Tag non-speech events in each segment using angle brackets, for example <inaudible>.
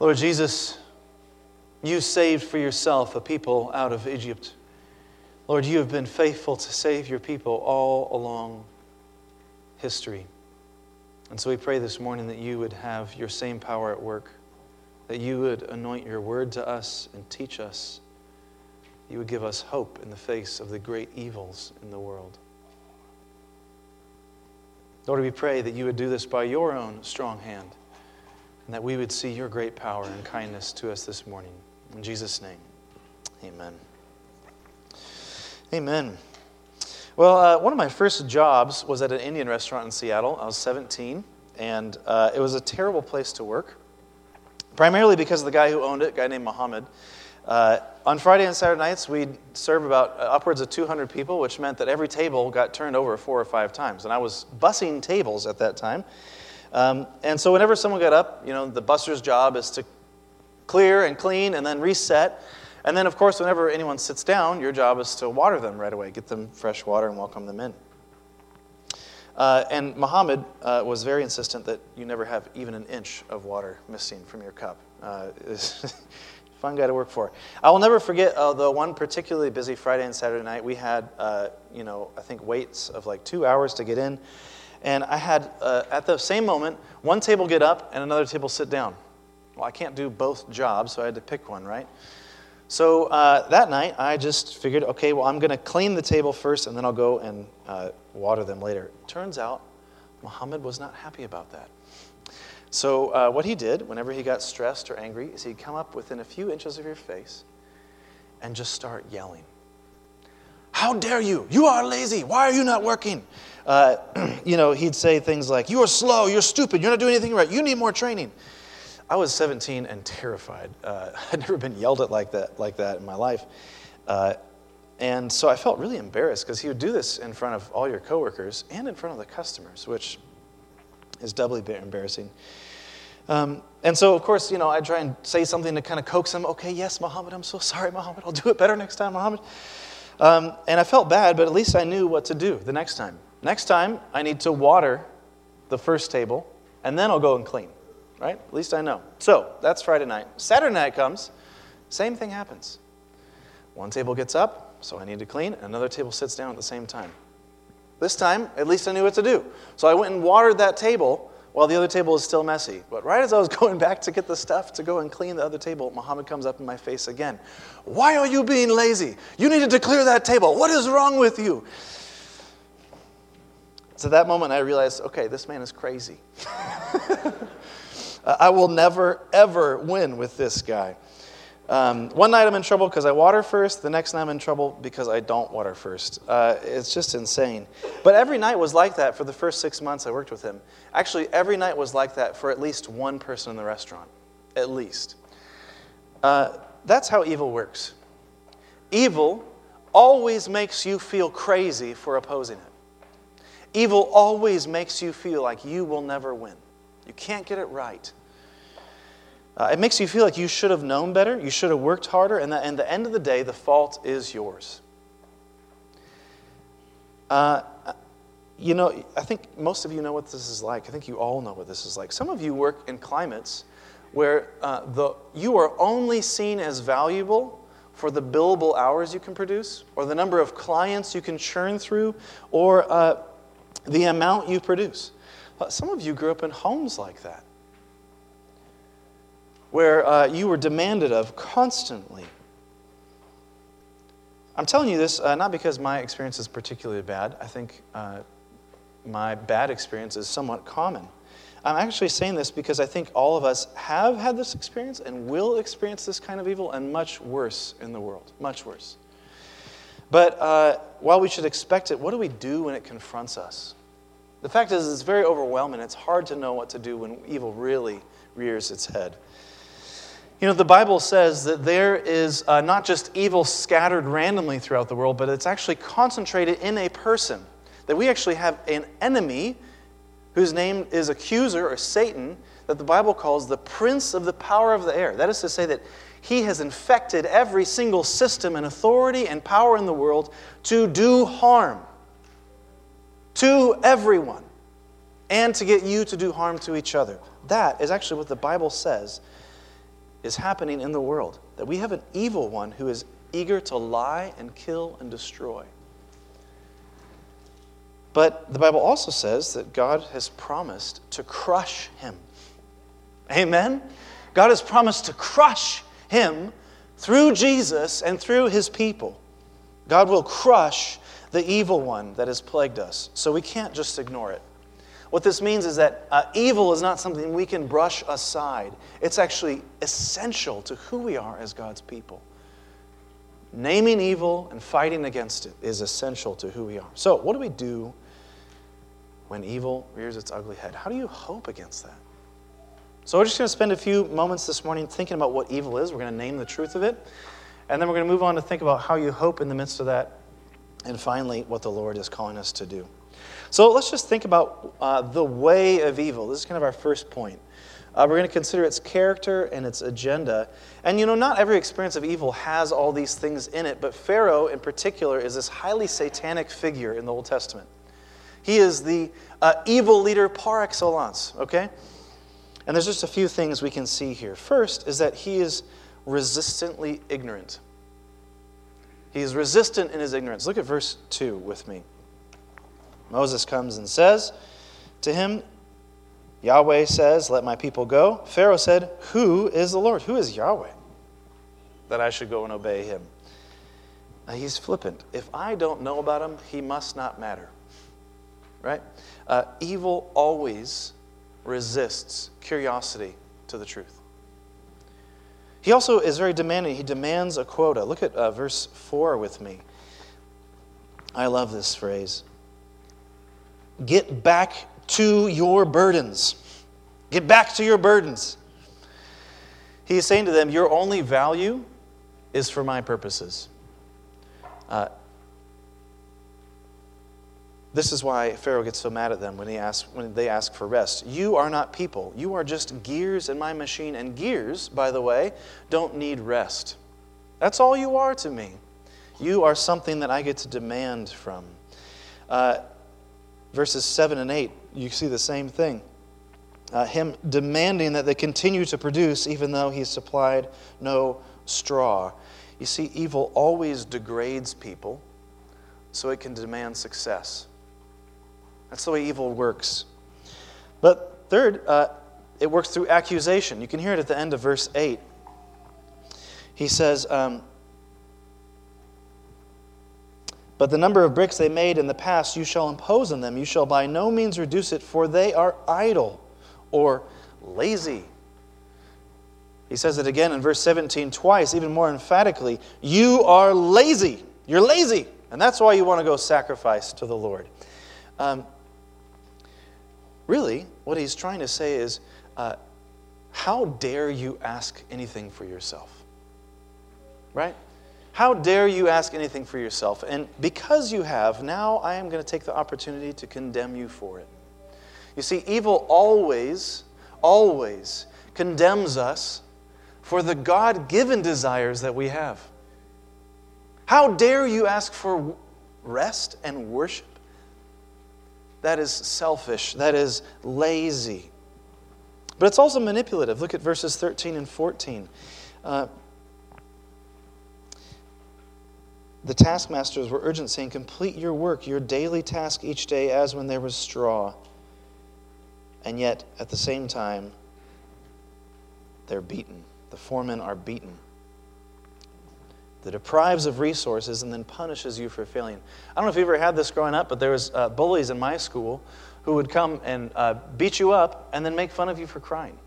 Lord Jesus, you saved for yourself a people out of Egypt. Lord, you have been faithful to save your people all along history. And so we pray this morning that you would have your same power at work, that you would anoint your word to us and teach us. You would give us hope in the face of the great evils in the world. Lord, we pray that you would do this by your own strong hand and that we would see your great power and kindness to us this morning. In Jesus' name, amen. Amen. Well, uh, one of my first jobs was at an Indian restaurant in Seattle. I was 17, and uh, it was a terrible place to work, primarily because of the guy who owned it, a guy named Mohammed. Uh, on Friday and Saturday nights, we'd serve about uh, upwards of 200 people, which meant that every table got turned over four or five times. And I was bussing tables at that time. Um, and so whenever someone got up, you know, the busser's job is to clear and clean and then reset. And then, of course, whenever anyone sits down, your job is to water them right away, get them fresh water and welcome them in. Uh, and Muhammad uh, was very insistent that you never have even an inch of water missing from your cup. Uh, <laughs> Fun guy to work for. I will never forget the one particularly busy Friday and Saturday night. We had, uh, you know, I think waits of like two hours to get in. And I had, uh, at the same moment, one table get up and another table sit down. Well, I can't do both jobs, so I had to pick one, right? So uh, that night, I just figured, okay, well, I'm going to clean the table first and then I'll go and uh, water them later. Turns out, Muhammad was not happy about that. So, uh, what he did whenever he got stressed or angry is he'd come up within a few inches of your face and just start yelling. How dare you? You are lazy. Why are you not working? Uh, <clears throat> you know, he'd say things like, You are slow. You're stupid. You're not doing anything right. You need more training. I was 17 and terrified. Uh, <laughs> I'd never been yelled at like that, like that in my life. Uh, and so I felt really embarrassed because he would do this in front of all your coworkers and in front of the customers, which is doubly embarrassing. Um, and so, of course, you know, I try and say something to kind of coax him. Okay, yes, Muhammad, I'm so <laughs> sorry, Muhammad. I'll do it better next time, Muhammad. Um, and I felt bad, but at least I knew what to do the next time. Next time, I need to water the first table, and then I'll go and clean, right? At least I know. So that's Friday night. Saturday night comes, same thing happens. One table gets up, so I need to clean, and another table sits down at the same time. This time, at least I knew what to do. So I went and watered that table while the other table was still messy. But right as I was <laughs> going back to get the stuff to go and clean the other table, Muhammad comes up in my face again. Why are you being lazy? You needed to clear that table. What is wrong with you? So that moment I realized, okay, this man is crazy. <laughs> I will never, ever win with this guy. Um, one night I'm in trouble because I water first. The next night I'm in trouble because I don't water first. Uh, it's just insane. But every night was like that for the first six months I worked with him. Actually, every night was like that for at least one person in the restaurant. At least. Uh, that's how evil works. Evil always makes you feel crazy for opposing it. Evil always makes you feel like you will never win. You can't get it right. Uh, it makes you feel like you should have known better, you should have worked harder, and at the end of the day, the fault is yours. Uh, you know, I think most of you know what this is like. I think you all know what this is like. Some of you work in climates where uh, the, you are only seen as valuable for the billable hours you can produce, or the number of clients you can churn through, or uh, the amount you produce. Some of you grew up in homes like that where uh, you were demanded of constantly. I'm telling you this uh, not because my experience is particularly bad. I think uh, my bad experience is somewhat common. I'm actually saying this because I think all of us have had this experience and will experience this kind of evil and much worse in the world. Much worse. But uh, while we should expect it, what do we do when it confronts us? The fact is, it's very overwhelming. It's hard to know what to do when evil really rears its head. You know, the Bible says that there is uh, not just evil scattered randomly throughout the world, but it's actually concentrated in a person. That we actually have an enemy whose name is accuser or Satan, that the Bible calls the prince of the power of the air. That is to say, that he has infected every single system and authority and power in the world to do harm to everyone and to get you to do harm to each other. That is actually what the Bible says is happening in the world, that we have an evil one who is eager to lie and kill and destroy. But the Bible also says that God has promised to crush him. Amen? God has promised to crush him through Jesus and through his people. God will crush the evil one that has plagued us. So we can't just ignore it. What this means is that uh, evil is not something we can brush aside, it's actually essential to who we are as God's people. Naming evil and fighting against it is essential to who we are. So, what do we do when evil rears its ugly head? How do you hope against that? So, we're just going to spend a few moments this morning thinking about what evil is. We're going to name the truth of it. And then we're going to move on to think about how you hope in the midst of that. And finally, what the Lord is calling us to do. So let's just think about uh, the way of evil. This is kind of our first point. Uh, we're going to consider its character and its agenda. And you know, not every experience of evil has all these things in it, but Pharaoh in particular is this highly satanic figure in the Old Testament. He is the uh, evil leader par excellence, okay? And there's just a few things we can see here. First is that he is resistantly ignorant. He is resistant in his ignorance. Look at verse 2 with me. Moses comes and says to him, Yahweh says, Let my people go. Pharaoh said, Who is the Lord? Who is Yahweh that I should go and obey him? Now, he's flippant. If I don't know about him, he must not matter. Right? Uh, evil always resists curiosity to the truth. He also is very demanding. He demands a quota. Look at uh, verse 4 with me. I love this phrase. Get back to your burdens. Get back to your burdens. He is saying to them, Your only value is for my purposes. Uh, this is why Pharaoh gets so mad at them when, he asks, when they ask for rest. You are not people. You are just gears in my machine. And gears, by the way, don't need rest. That's all you are to me. You are something that I get to demand from. Uh, verses 7 and 8, you see the same thing. Uh, him demanding that they continue to produce even though he supplied no straw. You see, evil always degrades people so it can demand success. That's the way evil works. But third, uh, it works through accusation. You can hear it at the end of verse 8. He says, um, But the number of bricks they made in the past you shall impose on them. You shall by no means reduce it, for they are idle or lazy. He says it again in verse 17 twice, even more emphatically. You are lazy. You're lazy. And that's why you want to go sacrifice to the Lord. Um, really, what he's trying to say is uh, how dare you ask anything for yourself? Right? How dare you ask anything for yourself? And because you have, now I am going to take the opportunity to condemn you for it. You see, evil always, always condemns us for the God given desires that we have. How dare you ask for rest and worship? That is selfish. That is lazy. But it's also manipulative. Look at verses 13 and 14. Uh, The taskmasters were urgent, saying, Complete your work, your daily task each day, as when there was straw. And yet, at the same time, they're beaten. The foremen are beaten. That deprives of resources and then punishes you for failing. I don't know if you ever had this growing up, but there was uh, bullies in my school who would come and uh, beat you up and then make fun of you for crying.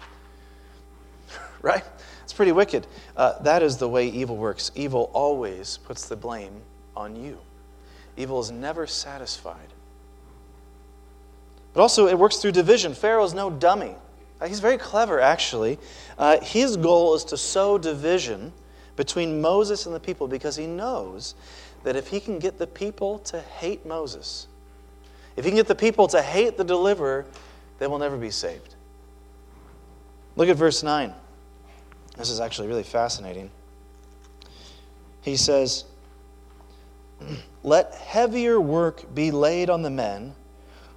<laughs> right? It's pretty wicked. Uh, that is the way evil works. Evil always puts the blame on you. Evil is never satisfied. But also, it works through division. Pharaoh's no dummy. Uh, he's very clever, actually. Uh, his goal is to sow division between Moses and the people because he knows that if he can get the people to hate Moses, if he can get the people to hate the deliverer, they will never be saved. Look at verse 9. This is actually really fascinating. He says, Let heavier work be laid on the men,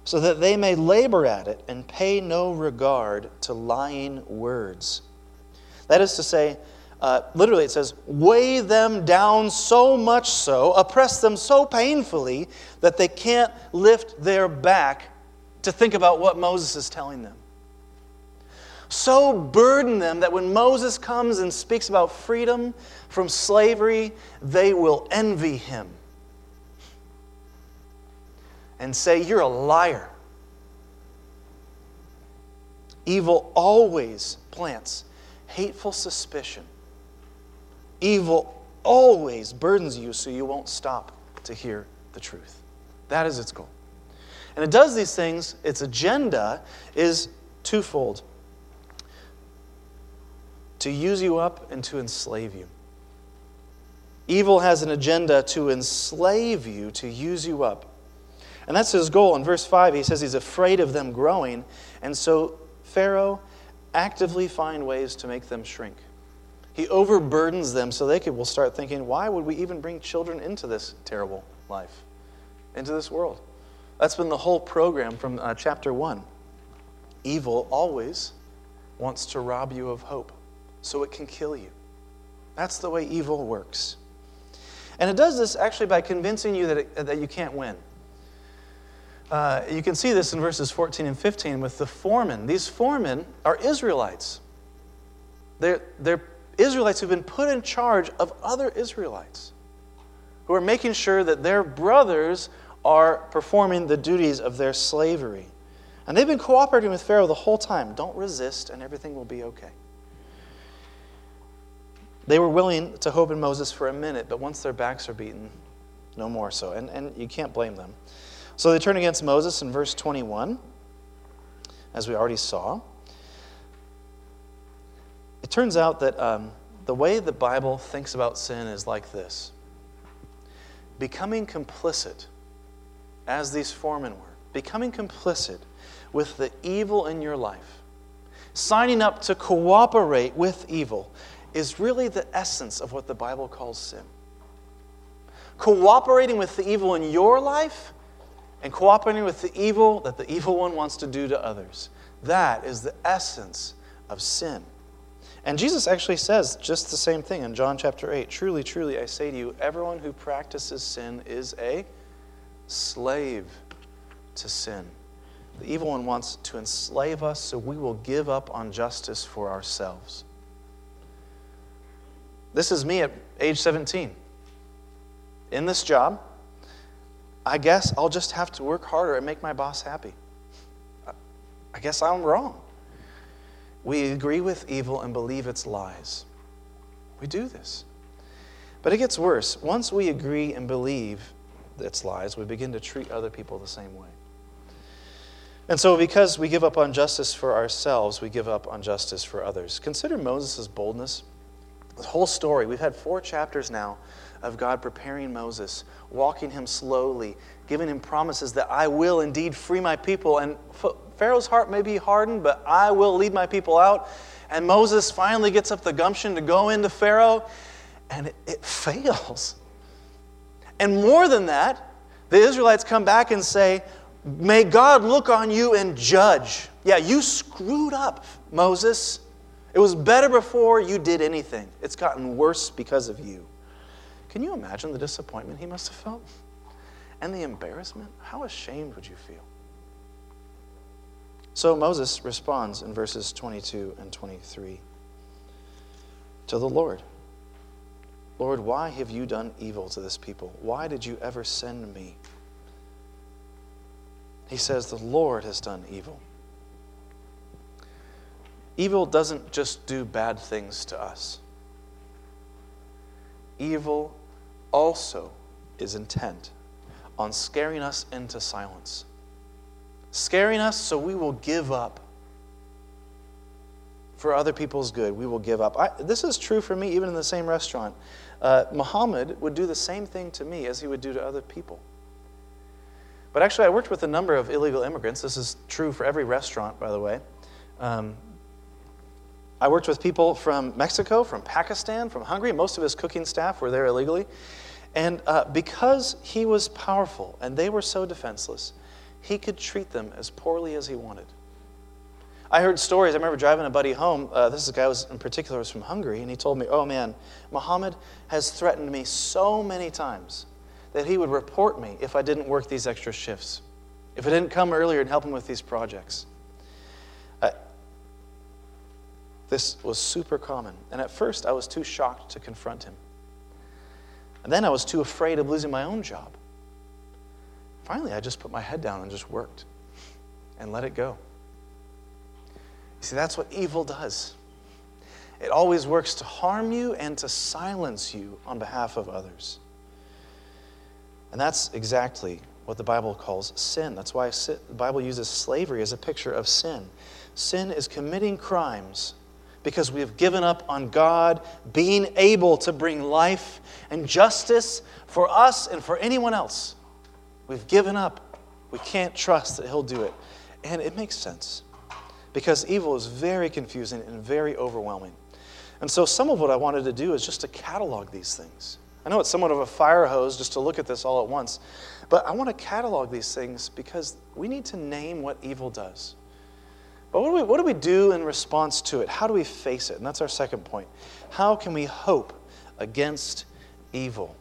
so that they may labor at it and pay no regard to lying words. That is to say, uh, literally it says, weigh them down so much so, oppress them so painfully that they can't lift their back to think about what Moses is telling them. So burden them that when Moses comes and speaks about freedom from slavery, they will envy him and say, You're a liar. Evil always plants hateful suspicion. Evil always burdens you so you won't stop to hear the truth. That is its goal. And it does these things, its agenda is twofold to use you up and to enslave you. Evil has an agenda to enslave you, to use you up. And that's his goal. In verse 5, he says he's afraid of them growing. And so Pharaoh actively find ways to make them shrink. He overburdens them so they could, will start thinking, why would we even bring children into this terrible life, into this world? That's been the whole program from uh, chapter 1. Evil always wants to rob you of hope so it can kill you. That's the way evil works. And it does this actually by convincing you that, it, that you can't win. Uh, you can see this in verses 14 and 15 with the foremen. These foremen are Israelites. They're, they're Israelites who've been put in charge of other Israelites who are making sure that their brothers are performing the duties of their slavery. And they've been cooperating with Pharaoh the whole time. Don't resist, and everything will be okay. They were willing to hope in Moses for a minute, but once their backs are beaten, no more so. And, and you can't blame them. So they turn against Moses in verse 21, as we already saw. It turns out that um, the way the Bible thinks about sin is like this becoming complicit, as these foremen were, becoming complicit with the evil in your life, signing up to cooperate with evil, is really the essence of what the Bible calls sin. Cooperating with the evil in your life and cooperating with the evil that the evil one wants to do to others. That is the essence of sin. And Jesus actually says just the same thing in John chapter 8. Truly, truly, I say to you, everyone who practices sin is a slave to sin. The evil one wants to enslave us so we will give up on justice for ourselves. This is me at age 17. In this job, I guess I'll just have to work harder and make my boss happy. I guess I'm wrong. We agree with evil and believe its lies. We do this. But it gets worse. Once we agree and believe its lies, we begin to treat other people the same way. And so, because we give up on justice for ourselves, we give up on justice for others. Consider Moses' boldness. The whole story, we've had four chapters now of God preparing Moses, walking him slowly, giving him promises that I will indeed free my people. And Pharaoh's heart may be hardened, but I will lead my people out. And Moses finally gets up the gumption to go into Pharaoh, and it, it <laughs> fails. And more than that, the Israelites come back and say, May God look on you and judge. Yeah, you screwed up, Moses. It was better before you did anything. It's gotten worse because of you. Can you imagine the disappointment he must have felt? And the embarrassment? How ashamed would you feel? So Moses responds in verses 22 and 23 to the Lord Lord, why have you done evil to this people? Why did you ever send me? He says, The Lord has done evil. Evil doesn't just do bad things to us. Evil also is intent on scaring us into silence, scaring us so we will give up. For other people's good, we will give up. I, this is true for me, even in the same restaurant. Uh, Muhammad would do the same thing to me as he would do to other people. But actually, I worked with a number of illegal immigrants. This is true for every restaurant, by the way. Um, I worked with people from Mexico, from Pakistan, from Hungary. Most of his cooking staff were there illegally. And uh, because he was powerful and they were so defenseless, he could treat them as poorly as he wanted. I heard stories. I remember driving a buddy home. Uh, this guy was in particular was from Hungary, and he told me, "Oh man, Muhammad has threatened me so many times that he would report me if I didn't work these extra shifts, if I didn't come earlier and help him with these projects." Uh, this was super common, and at first I was too shocked to confront him. And then I was too afraid of losing my own job. Finally, I just put my head down and just worked and let it go. You see, that's what evil does. It always works to harm you and to silence you on behalf of others. And that's exactly what the Bible calls sin. That's why the Bible uses slavery as a picture of sin. Sin is committing crimes because we have given up on God being able to bring life and justice for us and for anyone else. We've given up. We can't trust that He'll do it. And it makes sense because evil is very confusing and very overwhelming. And so, some of what I wanted to do is just to catalog these things. I know it's somewhat of a fire hose just to look at this all at once, but I want to catalog these things because we need to name what evil does. But what do, we, what do we do in response to it? How do we face it? And that's our second point. How can we hope against evil?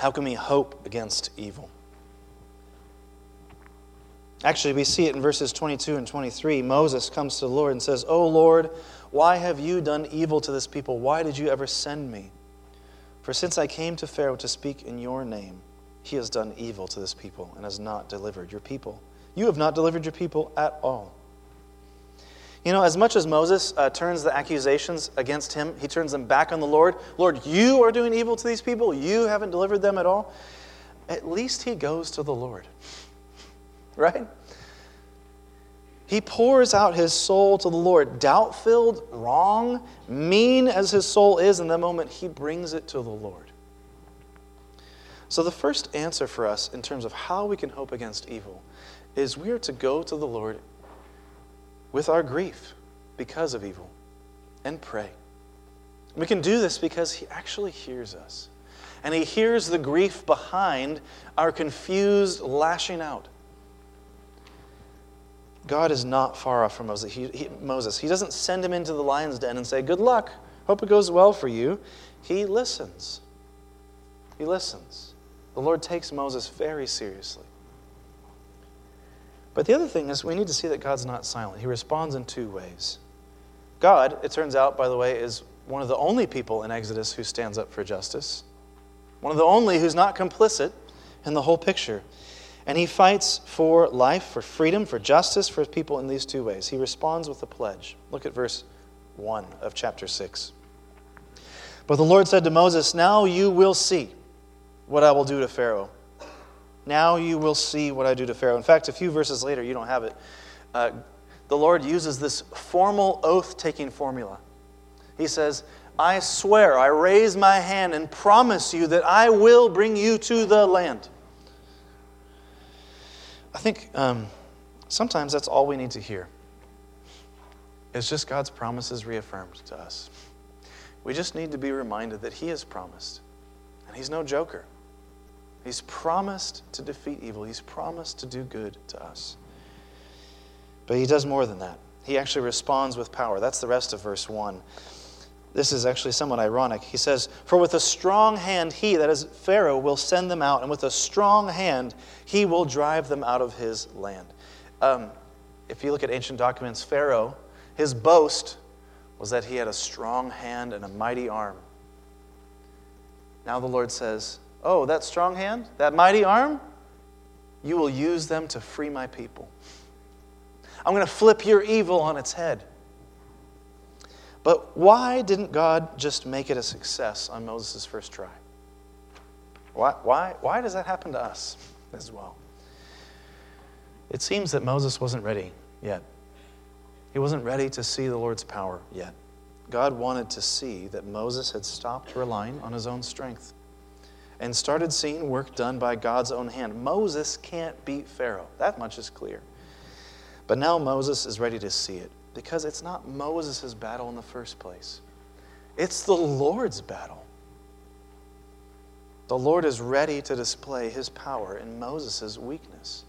How can we hope against evil? Actually, we see it in verses 22 and 23. Moses comes to the Lord and says, Oh Lord, why have you done evil to this people? Why did you ever send me? For since I came to Pharaoh to speak in your name, he has done evil to this people and has not delivered your people. You have not delivered your people at all. You know, as much as Moses uh, turns the accusations against him, he turns them back on the Lord. Lord, you are doing evil to these people. You haven't delivered them at all. At least he goes to the Lord. <laughs> Right? He pours out his soul to the Lord. Doubt filled, wrong, mean as his soul is in that moment, he brings it to the Lord. So, the first answer for us in terms of how we can hope against evil is we are to go to the Lord with our grief because of evil and pray. We can do this because He actually hears us. And He hears the grief behind our confused lashing out. God is not far off from Moses. He, he, Moses. he doesn't send him into the lion's den and say, Good luck, hope it goes well for you. He listens. He listens. The Lord takes Moses very seriously. But the other thing is, we need to see that God's not silent. He responds in two ways. God, it turns out, by the way, is one of the only people in Exodus who stands up for justice, one of the only who's not complicit in the whole picture. And he fights for life, for freedom, for justice for people in these two ways. He responds with a pledge. Look at verse 1 of chapter 6. But the Lord said to Moses, Now you will see what I will do to Pharaoh now you will see what I do to Pharaoh. In fact, a few verses later, you don't have it. Uh, the Lord uses this formal oath taking formula. He says, I swear, I raise my hand and promise you that I will bring you to the land. I think um, sometimes that's all we need to hear. It's just God's promises reaffirmed to us. We just need to be reminded that He has promised, and He's no joker. He's promised to defeat evil, He's promised to do good to us. But He does more than that. He actually responds with power. That's the rest of verse 1. This is actually somewhat ironic. He says, For with a strong hand he, that is Pharaoh, will send them out, and with a strong hand he will drive them out of his land. Um, if you look at ancient documents, Pharaoh, his boast was that he had a strong hand and a mighty arm. Now the Lord says, Oh, that strong hand, that mighty arm, you will use them to free my people. I'm going to flip your evil on its head. But why didn't God just make it a success on Moses' first try? Why, why, why does that happen to us as well? It seems that Moses wasn't ready yet. He wasn't ready to see the Lord's power yet. God wanted to see that Moses had stopped relying on his own strength and started seeing work done by God's own hand. Moses can't beat Pharaoh. That much is clear. But now Moses is ready to see it because it's not Moses' battle in the first place, it's the Lord's battle. The Lord is ready to display his power in Moses' weakness.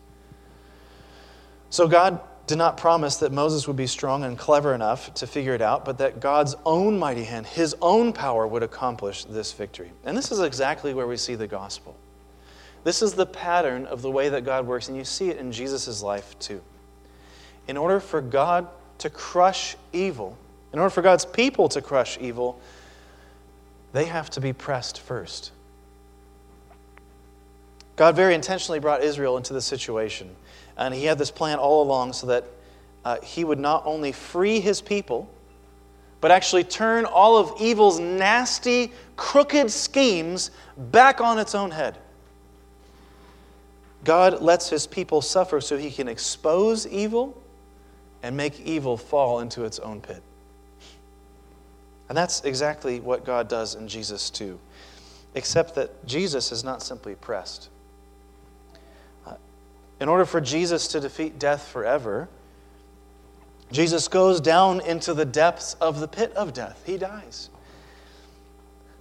So God did not promise that Moses would be strong and clever enough to figure it out, but that God's own mighty hand, his own power, would accomplish this victory. And this is exactly where we see the gospel. This is the pattern of the way that God works, and you see it in Jesus' life too. In order for God to crush evil, in order for God's people to crush evil, they have to be pressed first. God very intentionally brought Israel into this situation. And he had this plan all along so that uh, he would not only free his people, but actually turn all of evil's nasty, crooked schemes back on its own head. God lets his people suffer so he can expose evil and make evil fall into its own pit. And that's exactly what God does in Jesus, too. Except that Jesus is not simply pressed. In order for Jesus to defeat death forever, Jesus goes down into the depths of the pit of death. He dies.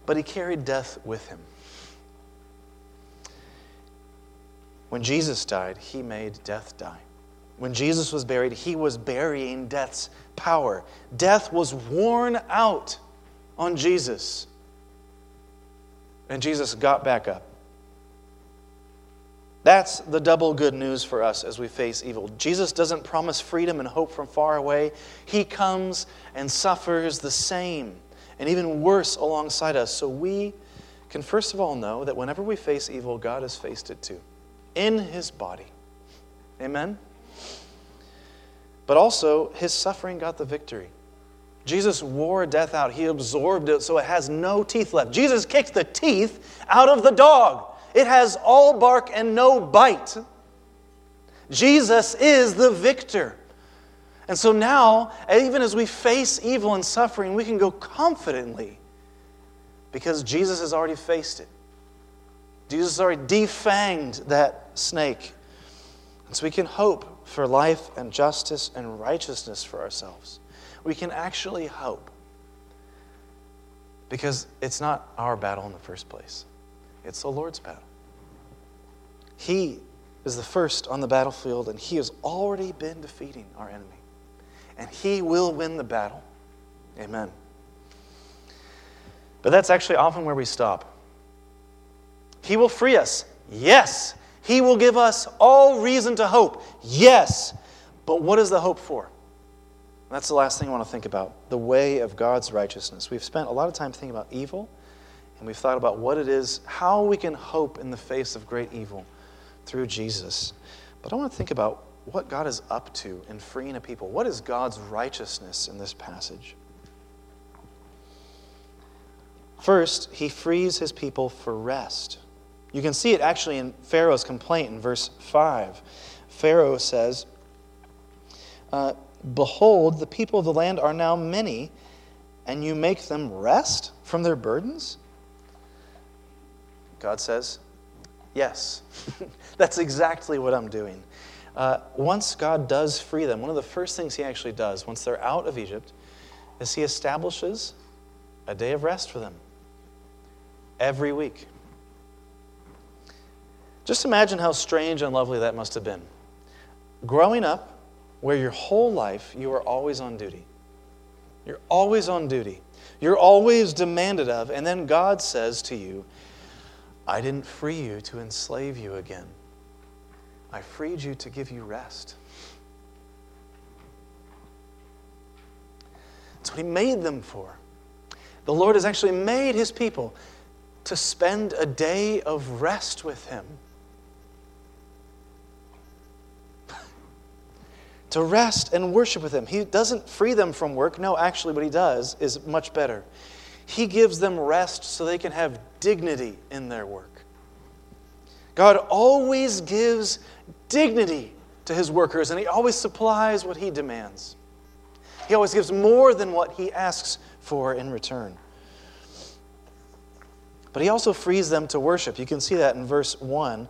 But he carried death with him. When Jesus died, he made death die. When Jesus was buried, he was burying death's power. Death was worn out on Jesus. And Jesus got back up. That's the double good news for us as we face evil. Jesus doesn't promise freedom and hope from far away. He comes and suffers the same and even worse alongside us. So we can first of all know that whenever we face evil, God has faced it too in his body. Amen? But also, his suffering got the victory. Jesus wore death out. He absorbed it so it has no teeth left. Jesus kicked the teeth out of the dog. It has all bark and no bite. Jesus is the victor. And so now, even as we face evil and suffering, we can go confidently because Jesus has already faced it. Jesus has already defanged that snake. And so we can hope for life and justice and righteousness for ourselves. We can actually hope because it's not our battle in the first place, it's the Lord's battle. He is the first on the battlefield, and He has already been defeating our enemy. And He will win the battle. Amen. But that's actually often where we stop. He will free us. Yes. He will give us all reason to hope. Yes. But what is the hope for? That's the last thing I want to think about the way of God's righteousness. We've spent a lot of time thinking about evil, and we've thought about what it is, how we can hope in the face of great evil through Jesus. But I want to think about what God is up to in freeing a people. What is God's righteousness in this passage? First, he frees his people for rest. You can see it actually in Pharaoh's complaint in verse 5. Pharaoh says, uh, Behold, the people of the land are now many, and you make them rest from their burdens? God says, Yes. <laughs> That's exactly what I'm doing. Uh, once God does free them, one of the first things He actually does once they're out of Egypt is He establishes a day of rest for them every week. Just imagine how strange and lovely that must have been. Growing up, where your whole life you are always on duty. You're always on duty. You're always demanded of, and then God says to you, I didn't free you to enslave you again. I freed you to give you rest. That's what He made them for. The Lord has actually made His people to spend a day of rest with Him. <laughs> to rest and worship with Him. He doesn't free them from work. No, actually, what He does is much better. He gives them rest so they can have dignity in their work. God always gives dignity to His workers, and He always supplies what He demands. He always gives more than what He asks for in return. But He also frees them to worship. You can see that in verse 1.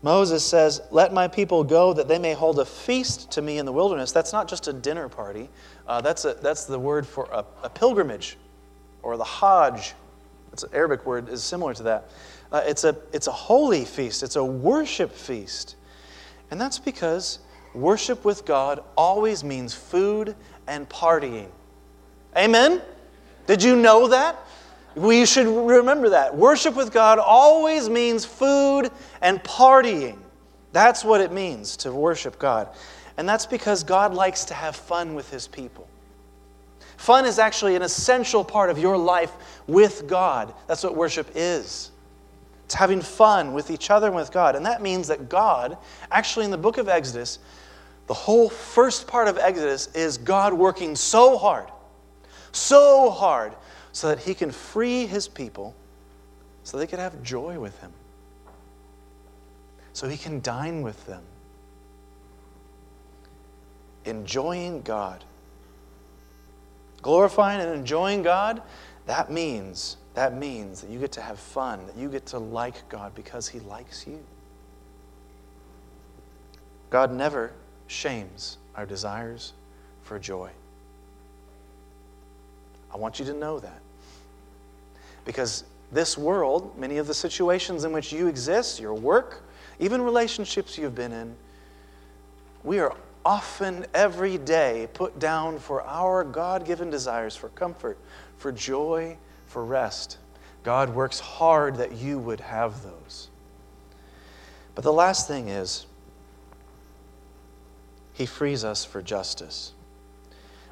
Moses says, Let my people go that they may hold a feast to me in the wilderness. That's not just a dinner party, uh, that's, a, that's the word for a, a, pilgrimage or the Hajj. It's an Arabic word, is similar to that. Uh, it's, a, it's a holy feast, it's a worship feast. And that's because worship with God always means food and partying. Amen? Did you know that? We should remember that. Worship with God always means food and partying. That's what it means to worship God. And that's because God likes to have fun with his people. Fun is actually an essential part of your life with God. That's what worship is. It's having fun with each other and with God. And that means that God, actually, in the book of Exodus, the whole first part of Exodus is God working so hard, so hard so that he can free his people so they could have joy with him, so he can dine with them. Enjoying God. Glorifying and enjoying God, that means that means that you get to have fun, that you get to like God because he likes you. God never shames our desires for joy. I want you to know that. Because this world, many of the situations in which you exist, your work, even relationships you've been in, we are often every day put down for our God given desires for comfort, for joy, for rest. God works hard that you would have those. But the last thing is, He frees us for justice.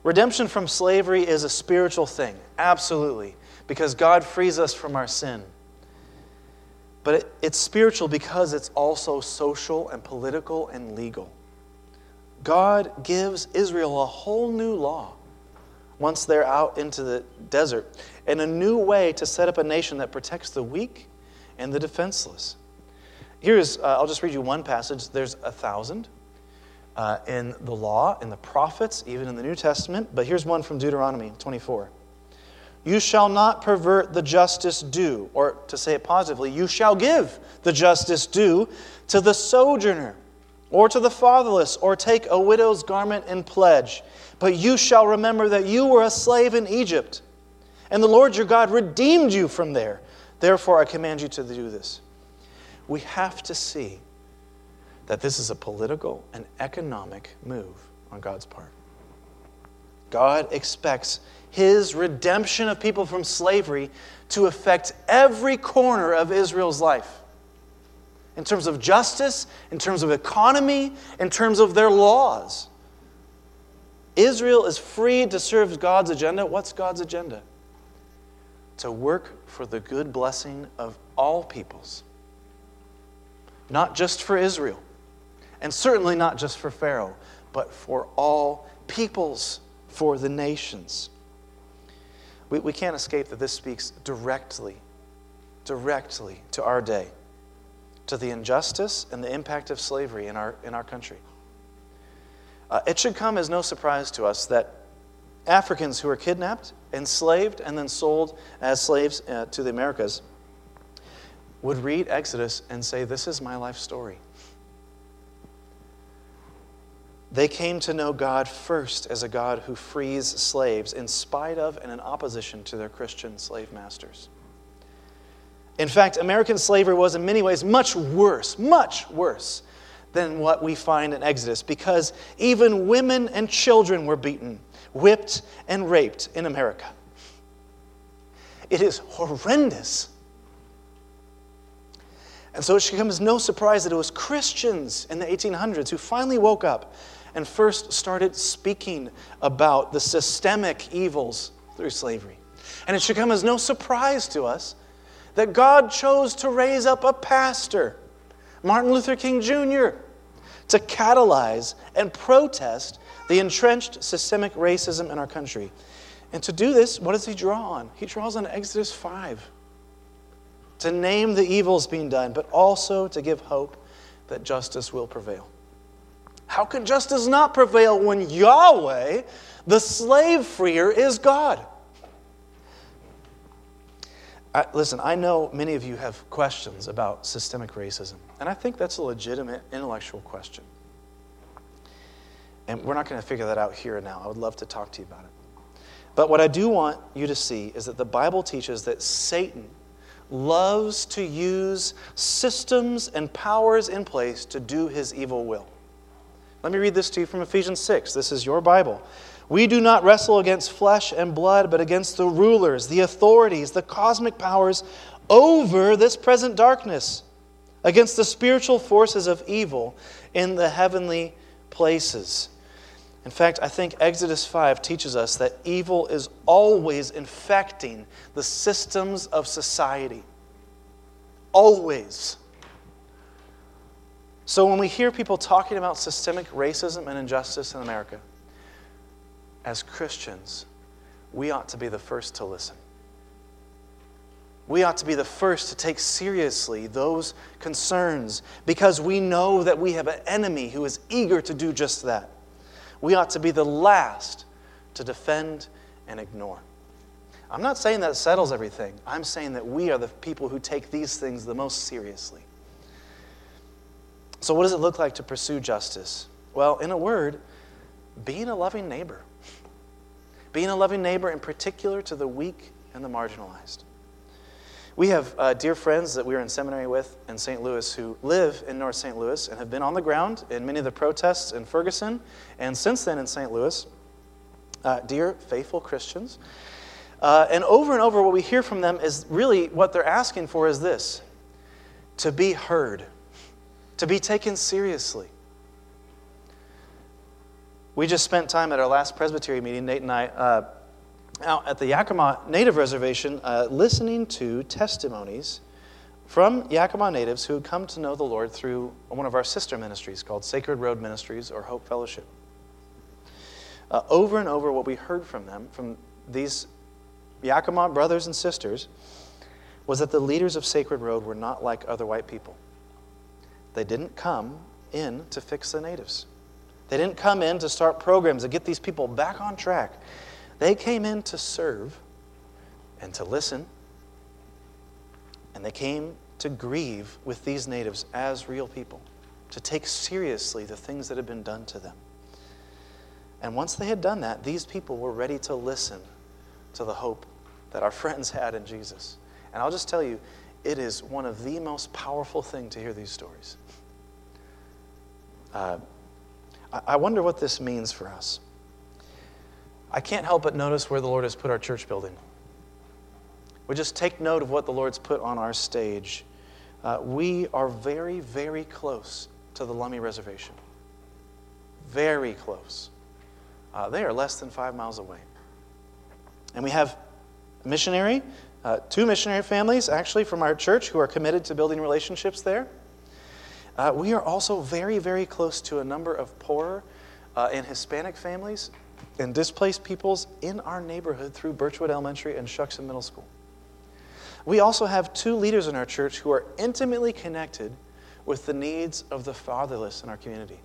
Redemption from slavery is a spiritual thing, absolutely because God frees us from our sin. But it, it's spiritual because it's also social and political and legal. God gives Israel a whole new law once they're out into the desert and a new way to set up a nation that protects the weak and the defenseless. Here's, uh, I'll just read you one passage. There's a thousand uh, in the law, in the prophets, even in the New Testament, but here's one from Deuteronomy 24. You shall not pervert the justice due, or to say it positively, you shall give the justice due to the sojourner, or to the fatherless, or take a widow's garment in pledge. But you shall remember that you were a slave in Egypt, and the Lord your God redeemed you from there. Therefore, I command you to do this. We have to see that this is a political and economic move on God's part. God expects his redemption of people from slavery to affect every corner of Israel's life. In terms of justice, in terms of economy, in terms of their laws. Israel is free to serve God's agenda. What's God's agenda? To work for the good blessing of all peoples. Not just for Israel, and certainly not just for Pharaoh, but for all peoples, for the nations. We, we can't escape that this speaks directly, directly to our day, to the injustice and the impact of slavery in our, in our country. Uh, it should come as no surprise to us that Africans who were kidnapped, enslaved, and then sold as slaves uh, to the Americas would read Exodus and say, This is my life story. They came to know God first as a God who frees slaves in spite of and in opposition to their Christian slave masters. In fact, American slavery was in many ways much worse, much worse than what we find in Exodus because even women and children were beaten, whipped, and raped in America. It is horrendous. And so it should come as no surprise that it was Christians in the 1800s who finally woke up and first started speaking about the systemic evils through slavery. And it should come as no surprise to us that God chose to raise up a pastor, Martin Luther King Jr., to catalyze and protest the entrenched systemic racism in our country. And to do this, what does he draw on? He draws on Exodus 5 to name the evils being done, but also to give hope that justice will prevail. How can justice not prevail when Yahweh, the slave freer, is God? I, listen, I know many of you have questions about systemic racism, and I think that's a legitimate intellectual question. And we're not going to figure that out here and now. I would love to talk to you about it. But what I do want you to see is that the Bible teaches that Satan loves to use systems and powers in place to do his evil will. Let me read this to you from Ephesians 6. This is your Bible. We do not wrestle against flesh and blood, but against the rulers, the authorities, the cosmic powers over this present darkness, against the spiritual forces of evil in the heavenly places. In fact, I think Exodus 5 teaches us that evil is always infecting the systems of society. Always. So when we hear people talking about systemic racism and injustice in America, as Christians, we ought to be the first to listen. We ought to be the first to take seriously those concerns because we know that we have an enemy who is eager to do just that. We ought to be the last to defend and ignore. I'm not saying that settles everything. I'm saying that we are the people who take these things the most seriously. So, what does it look like to pursue justice? Well, in a word, being a loving neighbor. Being a loving neighbor, in particular, to the weak and the marginalized. We have uh, dear friends that we were in seminary with in St. Louis who live in North St. Louis and have been on the ground in many of the protests in Ferguson and since then in St. Louis. Uh, dear faithful Christians. Uh, and over and over, what we hear from them is really what they're asking for is this to be heard to be taken seriously. We just spent time at our last Presbytery meeting, Nate and I, uh, out at the Yakima Native Reservation, uh, listening to testimonies from Yakima natives who had come to know the Lord through one of our sister ministries called Sacred Road Ministries or Hope Fellowship. Uh, over and over, what we heard from them, from these Yakima brothers and sisters, was that the leaders of Sacred Road were not like other white people. They didn't come in to fix the natives. They didn't come in to start programs to get these people back on track. They came in to serve and to listen. And they came to grieve with these natives as real people, to take seriously the things that had been done to them. And once they had done that, these people were ready to listen to the hope that our <laughs> friends had in Jesus. And I'll just tell you, it is one of the most powerful things to hear these stories. Uh, I wonder what this means for us. I can't help but notice where the Lord has put our church building. We just take note of what the Lord's put on our stage. Uh, we are very, very close to the Lummi Reservation. Very close. Uh, they are less than five miles away. And we have a missionary, uh, two missionary families actually from our church who are committed to building relationships there. Uh, we are also very, very close to a number of poor uh, and Hispanic families and displaced peoples in our neighborhood through Birchwood Elementary and Shuksan Middle School. We also have two leaders in our church who are intimately connected with the needs of the fatherless in our community.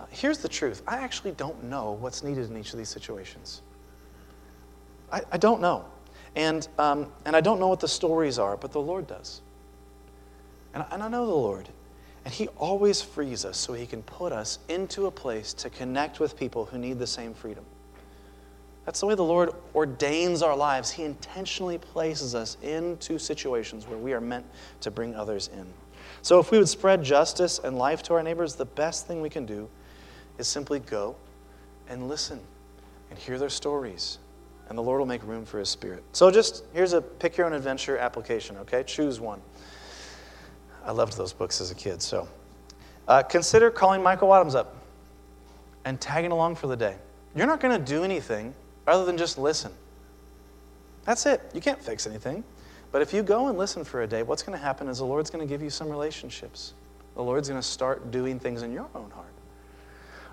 Uh, here's the truth I actually don't know what's needed in each of these situations. I, I don't know. And, um, and I don't know what the stories are, but the Lord does. And, I know the Lord. And He always frees us so He can put us into a place to connect with people who need the same freedom. That's the way the Lord ordains our lives. He intentionally places us into situations where we are meant to bring others in. So, if we would spread justice and life to our neighbors, the best thing we can do is simply go and listen and hear their stories. And the Lord will make room for His Spirit. So, just here's a pick your own adventure application, okay? Choose one. I loved those books as a kid. So uh, consider calling Michael Adams up and tagging along for the day. You're not going to do anything other than just listen. That's it. You can't fix anything. But if you go and listen for a day, what's going to happen is the Lord's going to give you some relationships. The Lord's going to start doing things in your own heart.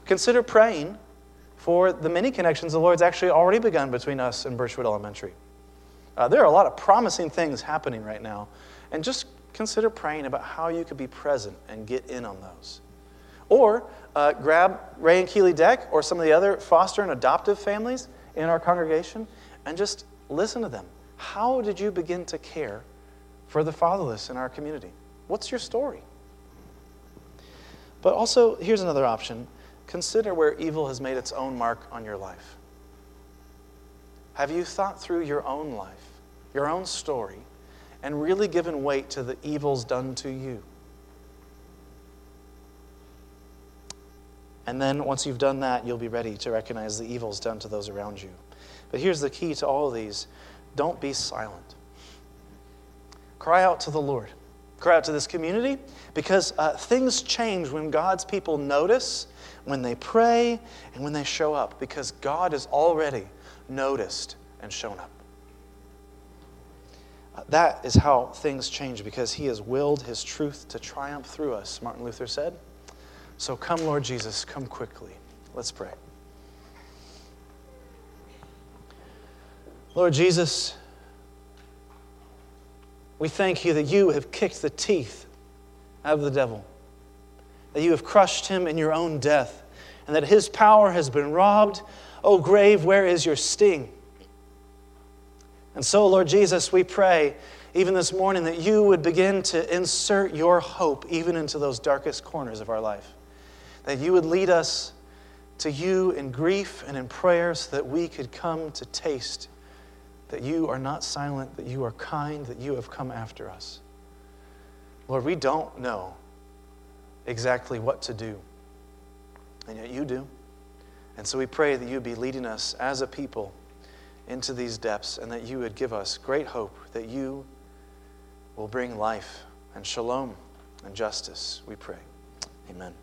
Consider praying for the many connections the Lord's actually already begun between us and Birchwood Elementary. Uh, there are a lot of promising things happening right now. And just consider praying about how you could be present and get in on those. Or uh, grab Ray and Keely Deck or some of the other foster and adoptive families in our congregation and just listen to them. How did you begin to care for the fatherless in our community? What's your story? But also, here's another option consider where evil has made its own mark on your life. Have you thought through your own life, your own story, and really given weight to the evils done to you. And then once you've done that, you'll be ready to recognize the evils done to those around you. But here's the key to all of these don't be silent. Cry out to the Lord. Cry out to this community because uh, things change when God's people notice, when they pray, and when they show up because God is already noticed and shown up. That is how things change because He has willed His truth to triumph through us, Martin Luther said. So come, Lord Jesus, come quickly. Let's pray. Lord Jesus, we thank you that you have kicked the teeth out of the devil, that you have crushed him in your own death, and that his power has been robbed. O oh, grave, where is your sting? And so, Lord Jesus, we pray even this morning that you would begin to insert your hope even into those darkest corners of our life. That you would lead us to you in grief and in prayer so that we could come to taste that you are not silent, that you are kind, that you have come after us. Lord, we don't know exactly what to do, and yet you do. And so we pray that you be leading us as a people into these depths and that you would give us great hope that you will bring life and shalom and justice, we pray. Amen.